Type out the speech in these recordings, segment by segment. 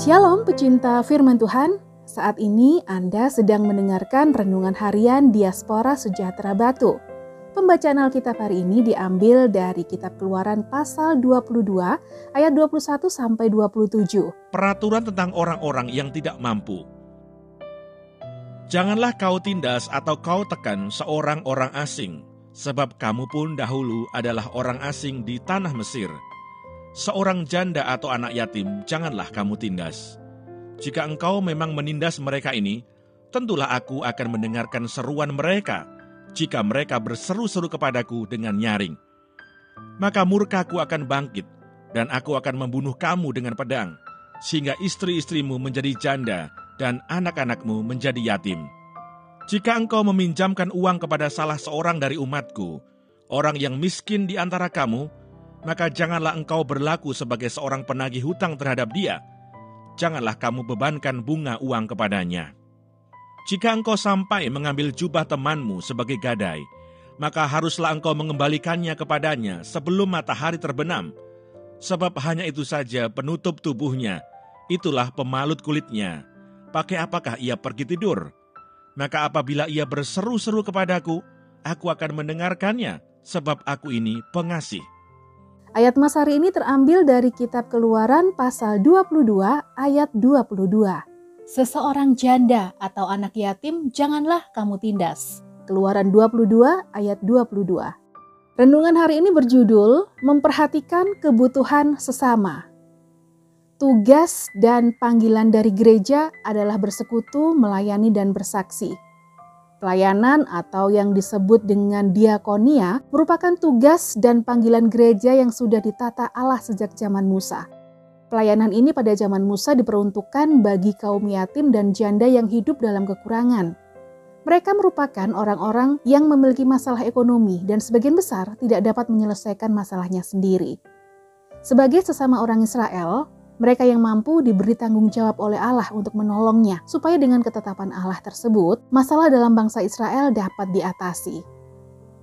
Shalom pecinta firman Tuhan, saat ini Anda sedang mendengarkan Renungan Harian Diaspora Sejahtera Batu. Pembacaan Alkitab hari ini diambil dari kitab Keluaran pasal 22 ayat 21 sampai 27. Peraturan tentang orang-orang yang tidak mampu. Janganlah kau tindas atau kau tekan seorang orang asing, sebab kamu pun dahulu adalah orang asing di tanah Mesir seorang janda atau anak yatim janganlah kamu tindas. Jika engkau memang menindas mereka ini, tentulah aku akan mendengarkan seruan mereka jika mereka berseru-seru kepadaku dengan nyaring. Maka murkaku akan bangkit, dan aku akan membunuh kamu dengan pedang, sehingga istri-istrimu menjadi janda dan anak-anakmu menjadi yatim. Jika engkau meminjamkan uang kepada salah seorang dari umatku, orang yang miskin di antara kamu, maka janganlah engkau berlaku sebagai seorang penagih hutang terhadap dia. Janganlah kamu bebankan bunga uang kepadanya. Jika engkau sampai mengambil jubah temanmu sebagai gadai, maka haruslah engkau mengembalikannya kepadanya sebelum matahari terbenam, sebab hanya itu saja penutup tubuhnya, itulah pemalut kulitnya. Pakai apakah ia pergi tidur? Maka apabila ia berseru-seru kepadaku, aku akan mendengarkannya, sebab aku ini pengasih. Ayat Mas hari ini terambil dari kitab Keluaran pasal 22 ayat 22. Seseorang janda atau anak yatim janganlah kamu tindas. Keluaran 22 ayat 22. Renungan hari ini berjudul Memperhatikan Kebutuhan Sesama. Tugas dan panggilan dari gereja adalah bersekutu, melayani, dan bersaksi. Pelayanan atau yang disebut dengan diakonia merupakan tugas dan panggilan gereja yang sudah ditata Allah sejak zaman Musa. Pelayanan ini pada zaman Musa diperuntukkan bagi kaum yatim dan janda yang hidup dalam kekurangan. Mereka merupakan orang-orang yang memiliki masalah ekonomi dan sebagian besar tidak dapat menyelesaikan masalahnya sendiri. Sebagai sesama orang Israel, mereka yang mampu diberi tanggung jawab oleh Allah untuk menolongnya, supaya dengan ketetapan Allah tersebut, masalah dalam bangsa Israel dapat diatasi.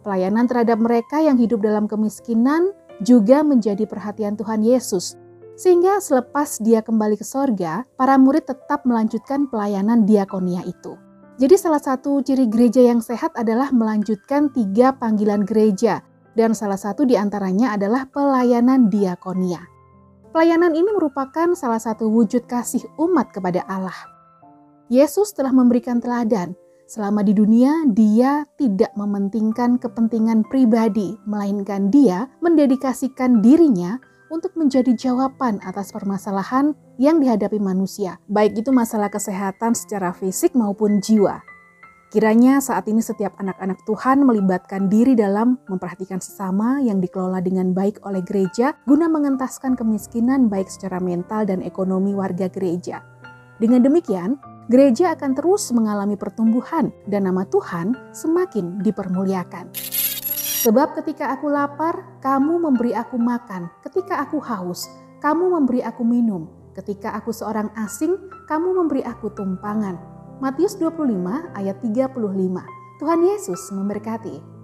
Pelayanan terhadap mereka yang hidup dalam kemiskinan juga menjadi perhatian Tuhan Yesus, sehingga selepas dia kembali ke sorga, para murid tetap melanjutkan pelayanan diakonia itu. Jadi salah satu ciri gereja yang sehat adalah melanjutkan tiga panggilan gereja, dan salah satu di antaranya adalah pelayanan diakonia. Pelayanan ini merupakan salah satu wujud kasih umat kepada Allah. Yesus telah memberikan teladan. Selama di dunia, dia tidak mementingkan kepentingan pribadi, melainkan dia mendedikasikan dirinya untuk menjadi jawaban atas permasalahan yang dihadapi manusia, baik itu masalah kesehatan secara fisik maupun jiwa. Kiranya saat ini setiap anak-anak Tuhan melibatkan diri dalam memperhatikan sesama yang dikelola dengan baik oleh gereja guna mengentaskan kemiskinan baik secara mental dan ekonomi warga gereja. Dengan demikian, gereja akan terus mengalami pertumbuhan dan nama Tuhan semakin dipermuliakan. Sebab ketika aku lapar, kamu memberi aku makan. Ketika aku haus, kamu memberi aku minum. Ketika aku seorang asing, kamu memberi aku tumpangan Matius 25 ayat 35. Tuhan Yesus memberkati.